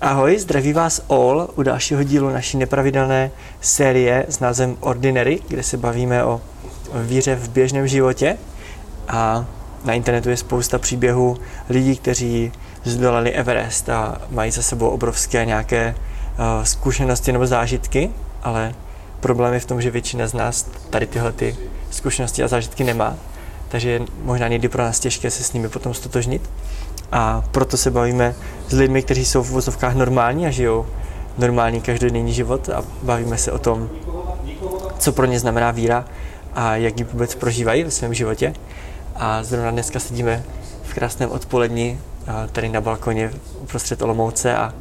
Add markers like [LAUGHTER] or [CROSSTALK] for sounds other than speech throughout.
Ahoj, zdraví vás all u dalšího dílu naší nepravidelné série s názvem Ordinary, kde se bavíme o víře v běžném životě. A na internetu je spousta příběhů lidí, kteří zdolali Everest a mají za sebou obrovské nějaké uh, zkušenosti nebo zážitky, ale problém je v tom, že většina z nás tady tyhle ty zkušenosti a zážitky nemá, takže je možná někdy pro nás těžké se s nimi potom stotožnit. A proto se bavíme s lidmi, kteří jsou v vozovkách normální a žijou normální každodenní život a bavíme se o tom, co pro ně znamená víra a jak ji vůbec prožívají ve svém životě. A zrovna dneska sedíme v krásném odpolední tady na balkoně uprostřed Olomouce a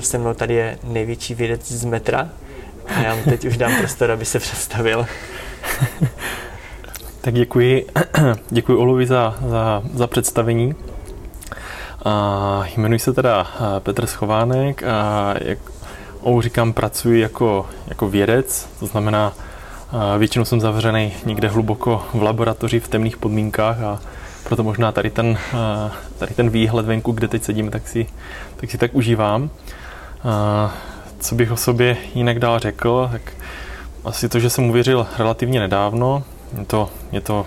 se mnou tady je největší vědec z metra. A já mu teď už dám prostor, aby se představil. tak děkuji, [CLEARS THROAT] děkuji Olovi za, za, za představení. A jmenuji se teda Petr Schovánek a jak Ou říkám, pracuji jako, jako vědec, to znamená, většinou jsem zavřený někde hluboko v laboratoři v temných podmínkách a proto možná tady ten, tady ten výhled venku, kde teď sedím, tak si tak, si tak užívám. Co bych o sobě jinak dál řekl, tak asi to, že jsem uvěřil relativně nedávno, je to, je to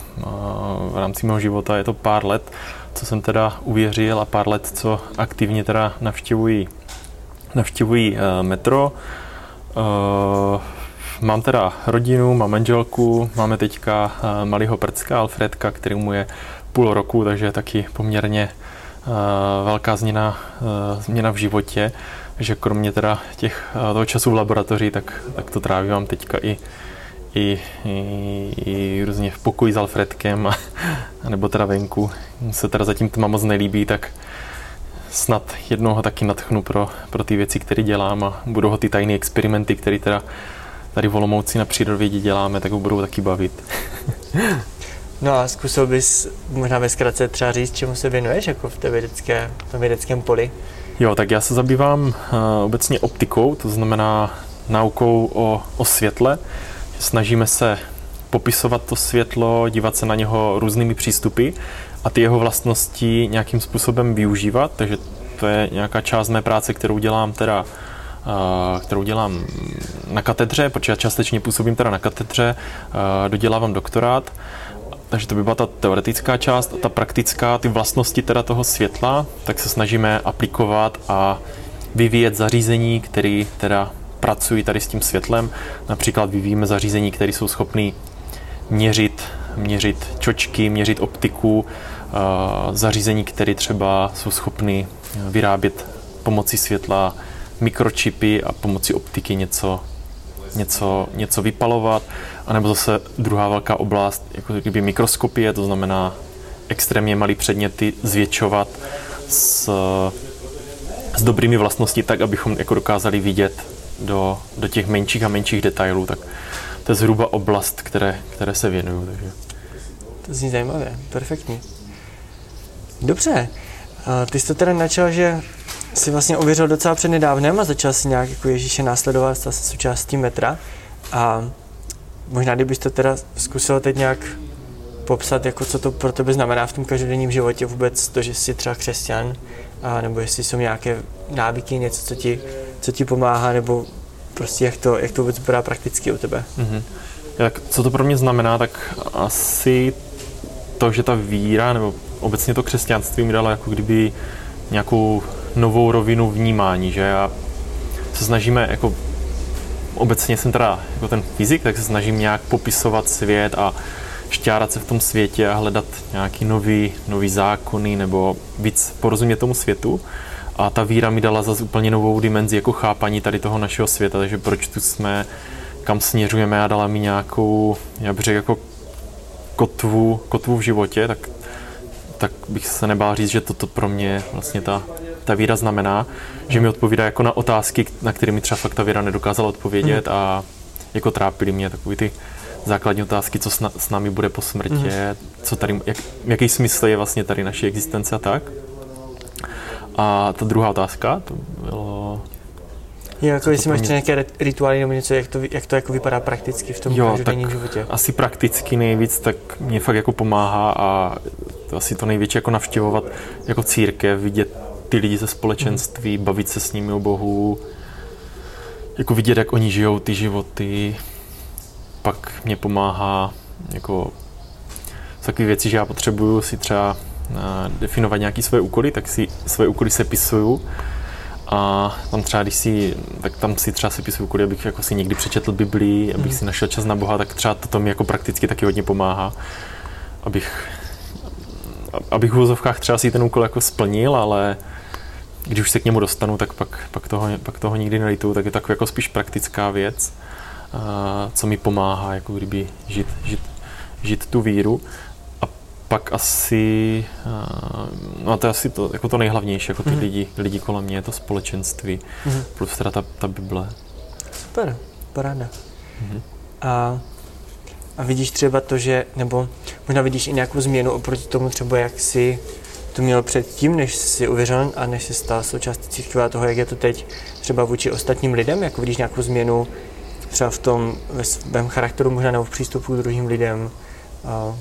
v rámci mého života, je to pár let, co jsem teda uvěřil a pár let, co aktivně teda navštěvují, navštěvují metro. Mám teda rodinu, mám manželku, máme teďka malého prcka Alfredka, který mu je půl roku, takže taky poměrně velká změna, změna v životě, že kromě teda těch, toho času v laboratoři, tak, tak to trávím teďka i, i, i, i různě v pokoji s Alfredkem, a, a nebo teda venku. Se teda zatím to moc nelíbí, tak snad jednou ho taky natchnu pro, pro ty věci, které dělám a budou ho ty tajné experimenty, které teda tady v Olomouci na přírodovědě děláme, tak ho budou taky bavit. [LAUGHS] No a zkusil bys možná ve zkratce třeba říct, čemu se věnuješ jako v té vědecké, v tom vědeckém poli? Jo, tak já se zabývám uh, obecně optikou, to znamená naukou o, o světle. Snažíme se popisovat to světlo, dívat se na něho různými přístupy a ty jeho vlastnosti nějakým způsobem využívat, takže to je nějaká část mé práce, kterou dělám teda kterou dělám na katedře, protože já částečně působím teda na katedře, dodělávám doktorát, takže to by byla ta teoretická část a ta praktická, ty vlastnosti teda toho světla, tak se snažíme aplikovat a vyvíjet zařízení, které teda pracují tady s tím světlem. Například vyvíjíme zařízení, které jsou schopné měřit, měřit čočky, měřit optiku, zařízení, které třeba jsou schopny vyrábět pomocí světla mikročipy a pomocí optiky něco, něco, něco vypalovat. A nebo zase druhá velká oblast, jako kdyby mikroskopie, to znamená extrémně malý předměty zvětšovat s, s dobrými vlastnostmi tak, abychom jako dokázali vidět do, do těch menších a menších detailů. Tak to je zhruba oblast, které, které se věnuju. Takže. To zní zajímavé, perfektní. Dobře, ty jsi to teda načal, že jsi vlastně uvěřil docela před nedávnem a začal si nějak jako Ježíše následovat, stal se součástí metra a možná kdybys to teda zkusil teď nějak popsat, jako co to pro tebe znamená v tom každodenním životě vůbec to, že jsi třeba křesťan, a nebo jestli jsou nějaké návyky, něco, co ti, co ti pomáhá, nebo prostě jak to, jak to vůbec vypadá prakticky u tebe. Mm-hmm. Jak, co to pro mě znamená, tak asi to, že ta víra, nebo obecně to křesťanství mi dalo jako kdyby nějakou novou rovinu vnímání, že já se snažíme jako obecně jsem teda jako ten fyzik, tak se snažím nějak popisovat svět a šťárat se v tom světě a hledat nějaký nový, nový zákony nebo víc porozumět tomu světu. A ta víra mi dala zase úplně novou dimenzi jako chápaní tady toho našeho světa, takže proč tu jsme, kam směřujeme a dala mi nějakou, já bych řekl, jako kotvu, kotvu v životě, tak, tak bych se nebál říct, že toto pro mě vlastně ta, ta víra znamená, že mi odpovídá jako na otázky, na které mi třeba fakt ta víra nedokázala odpovědět a jako trápily mě takové ty základní otázky, co s, na, s námi bude po smrti, mm. co tady, jak, jaký smysl je vlastně tady naší existence a tak. A ta druhá otázka, to bylo... Jo, jako jestli máš nějaké rituály nebo něco, jak to, jak to jako vypadá prakticky v tom jo, každodenním životě? asi prakticky nejvíc, tak mě fakt jako pomáhá a to asi to největší jako navštěvovat jako církev, vidět ty lidi ze společenství, mm. bavit se s nimi o Bohu, jako vidět, jak oni žijou ty životy, pak mě pomáhá jako takové věci, že já potřebuju si třeba definovat nějaké svoje úkoly, tak si svoje úkoly sepisuju a tam třeba, když si, tak tam si třeba sepisuju úkoly, abych jako si někdy přečetl Biblii, abych mm. si našel čas na Boha, tak třeba to mi jako prakticky taky hodně pomáhá, abych, abych v úzovkách třeba si ten úkol jako splnil, ale když už se k němu dostanu, tak pak, pak, toho, pak toho nikdy nelituju, tak je to jako spíš praktická věc, co mi pomáhá jako kdyby žít, žít, žít tu víru pak asi, no to je asi to, jako to nejhlavnější, jako ty mm. lidi, lidi kolem mě, to společenství, mm. plus teda ta, ta Bible. Super, paráda. Mm. A, a vidíš třeba to, že, nebo možná vidíš i nějakou změnu oproti tomu třeba, jak jsi to měl předtím, než jsi uvěřil a než jsi stal součástí církve a toho, jak je to teď třeba vůči ostatním lidem, jako vidíš nějakou změnu třeba v tom ve svém charakteru, možná nebo v přístupu k druhým lidem. A,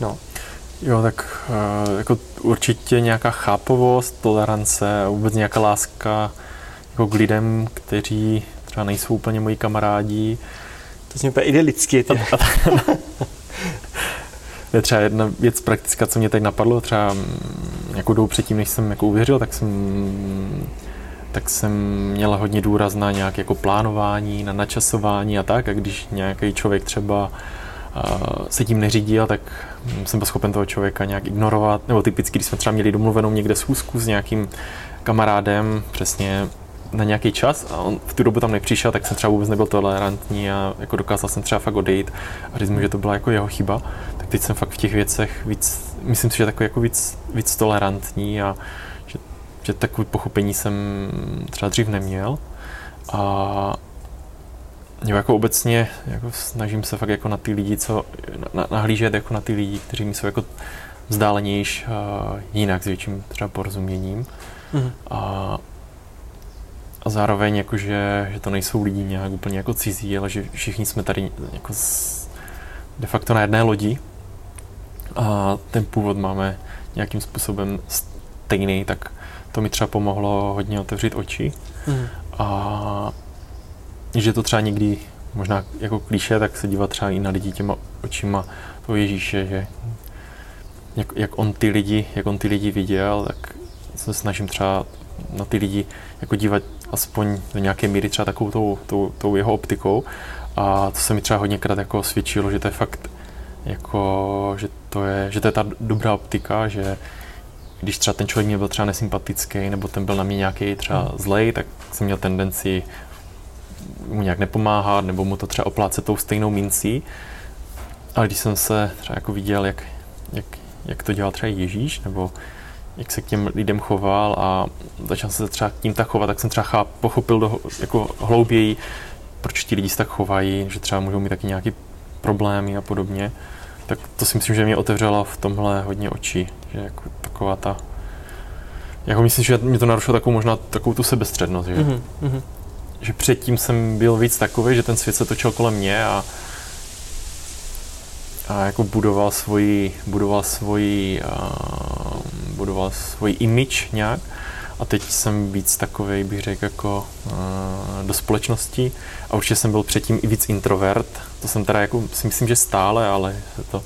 no. Jo, tak uh, jako určitě nějaká chápovost, tolerance a vůbec nějaká láska jako k lidem, kteří třeba nejsou úplně moji kamarádi. To zní úplně idylicky. [LAUGHS] Je třeba jedna věc praktická, co mě teď napadlo, třeba jako jdou předtím, než jsem jako uvěřil, tak jsem tak jsem měla hodně důraz na nějaké jako plánování, na načasování a tak. A když nějaký člověk třeba se tím neřídil, tak jsem byl schopen toho člověka nějak ignorovat, nebo typicky, když jsme třeba měli domluvenou někde schůzku s nějakým kamarádem, přesně na nějaký čas a on v tu dobu tam nepřišel, tak jsem třeba vůbec nebyl tolerantní a jako dokázal jsem třeba fakt odejít a říct mu, že to byla jako jeho chyba. Tak teď jsem fakt v těch věcech víc, myslím si, že takový jako víc, víc tolerantní a že, že takový pochopení jsem třeba dřív neměl. A Jo, jako obecně jako snažím se fakt jako na ty lidi, co na, nahlížet jako na ty lidi, kteří mi jsou jako vzdálenější uh, jinak s větším třeba porozuměním. Mm. A, a zároveň jako, že, že to nejsou lidi nějak úplně jako cizí, ale že všichni jsme tady jako z, de facto na jedné lodi a ten původ máme nějakým způsobem stejný, tak to mi třeba pomohlo hodně otevřít oči. Mm. A že to třeba někdy možná jako klíše, tak se dívat třeba i na lidi těma očima toho Ježíše, že jak, jak, on ty lidi, jak on ty lidi viděl, tak se snažím třeba na ty lidi jako dívat aspoň do nějaké míry třeba takovou tou, tou, tou jeho optikou a to se mi třeba hodněkrát jako svědčilo, že to je fakt jako, že to je, že to je ta dobrá optika, že když třeba ten člověk mě byl třeba nesympatický, nebo ten byl na mě nějaký třeba hmm. zlej, tak jsem měl tendenci mu nějak nepomáhat, nebo mu to třeba oplácet tou stejnou mincí. Ale když jsem se třeba jako viděl, jak, jak, jak to dělal třeba Ježíš, nebo jak se k těm lidem choval a začal se třeba tím tak chovat, tak jsem třeba cháp, pochopil do, jako hlouběji, proč ti lidi se tak chovají, že třeba můžou mít taky nějaké problémy a podobně. Tak to si myslím, že mě otevřelo v tomhle hodně očí, že jako taková ta jako myslím, že mě to narušilo takovou možná takovou tu sebestřednost, že, mm-hmm že předtím jsem byl víc takový, že ten svět se točil kolem mě a, a jako budoval svoji, budoval svoji, uh, budoval svoji image nějak. A teď jsem víc takový, bych řekl, jako uh, do společnosti. A určitě jsem byl předtím i víc introvert. To jsem teda jako si myslím, že stále, ale se to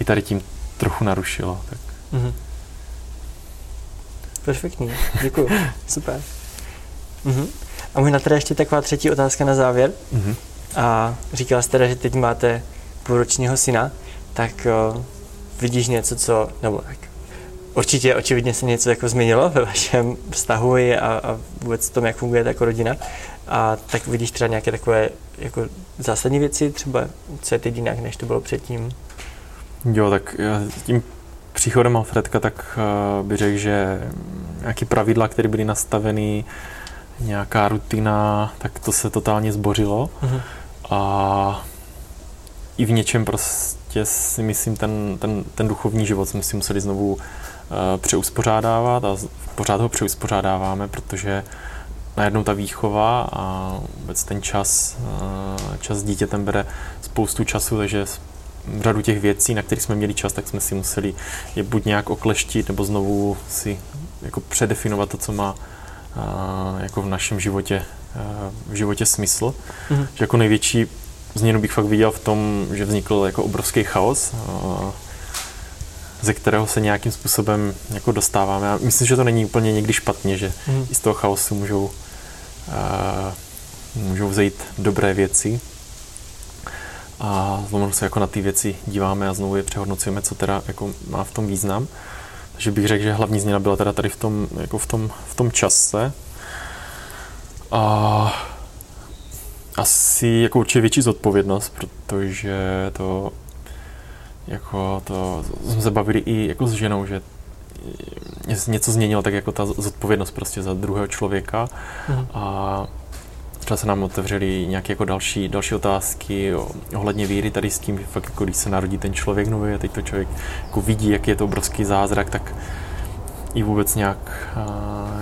i tady tím trochu narušilo. Tak. Mm-hmm. Perfektní, děkuji. [LAUGHS] Super. Mm-hmm. A možná teda ještě taková třetí otázka na závěr. Mm-hmm. A říkal jste teda, že teď máte půlročního syna, tak o, vidíš něco, co, nebo tak, určitě očividně se něco jako změnilo ve vašem vztahu a, a vůbec tom, jak funguje jako rodina. A tak vidíš třeba nějaké takové jako zásadní věci, třeba co je teď jinak, než to bylo předtím? Jo, tak tím příchodem Alfredka, tak uh, bych řekl, že nějaké pravidla, které byly nastaveny, nějaká rutina, tak to se totálně zbořilo. Uh-huh. A i v něčem prostě si myslím, ten, ten, ten duchovní život jsme si museli znovu uh, přeuspořádávat a pořád ho přeuspořádáváme, protože najednou ta výchova a vůbec ten čas, uh, čas s dítětem bere spoustu času, takže řadu těch věcí, na kterých jsme měli čas, tak jsme si museli je buď nějak okleštit, nebo znovu si jako předefinovat to, co má jako v našem životě, v životě smysl. Mm-hmm. Že jako největší změnu bych fakt viděl v tom, že vznikl jako obrovský chaos, ze kterého se nějakým způsobem jako dostáváme. A myslím, že to není úplně někdy špatně, že mm. i z toho chaosu můžou, uh, můžou vzejít dobré věci. A znovu se jako na ty věci díváme a znovu je přehodnocujeme, co teda jako má v tom význam. Takže bych řekl, že hlavní změna byla teda tady v tom, jako v tom, v tom čase. A asi jako určitě větší zodpovědnost, protože to jako to jsme se bavili i jako s ženou, že něco změnilo, tak jako ta zodpovědnost prostě za druhého člověka mm. a třeba se nám otevřely nějaké jako další, další otázky ohledně víry tady s tím, fakt jako když se narodí ten člověk nový a teď to člověk jako vidí, jak je to obrovský zázrak, tak i vůbec nějak,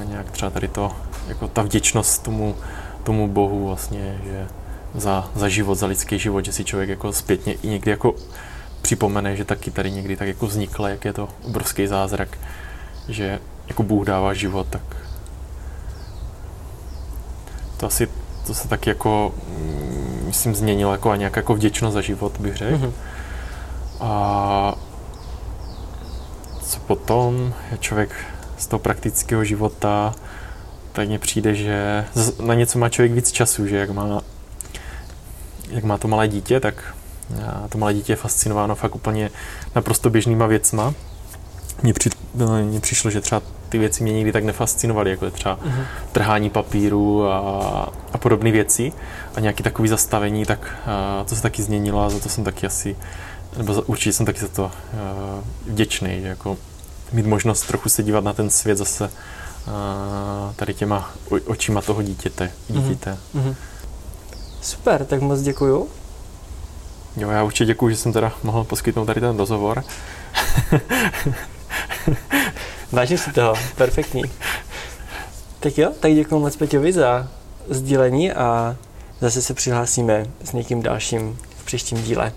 nějak třeba tady to, jako ta vděčnost tomu, tomu Bohu vlastně, že za, za život, za lidský život, že si člověk jako zpětně i někdy jako připomene, že taky tady někdy tak jako vznikla, jak je to obrovský zázrak, že jako Bůh dává život, tak to asi to se taky jako, mm, myslím, změnilo jako a nějak jako vděčnost za život, bych řekl. Mm-hmm. A co potom, je člověk z toho praktického života, tak mně přijde, že na něco má člověk víc času, že jak má, jak má to malé dítě, tak to malé dítě je fascinováno fakt úplně naprosto běžnýma věcma. Mně, při, mně přišlo, že třeba ty věci mě nikdy tak nefascinovaly, jako je třeba uh-huh. trhání papíru a, a podobné věci a nějaký takový zastavení, tak a, to se taky změnilo a za to jsem taky asi, nebo za, určitě jsem taky za to vděčný, že jako mít možnost trochu se dívat na ten svět zase a, tady těma očima toho dítěte. dítěte. Uh-huh. Super, tak moc děkuju. Jo, já určitě děkuji, že jsem teda mohl poskytnout tady ten rozhovor. [LAUGHS] Vážím si toho, perfektní. Tak jo, tak děkuji moc Peťovi za sdílení a zase se přihlásíme s někým dalším v příštím díle.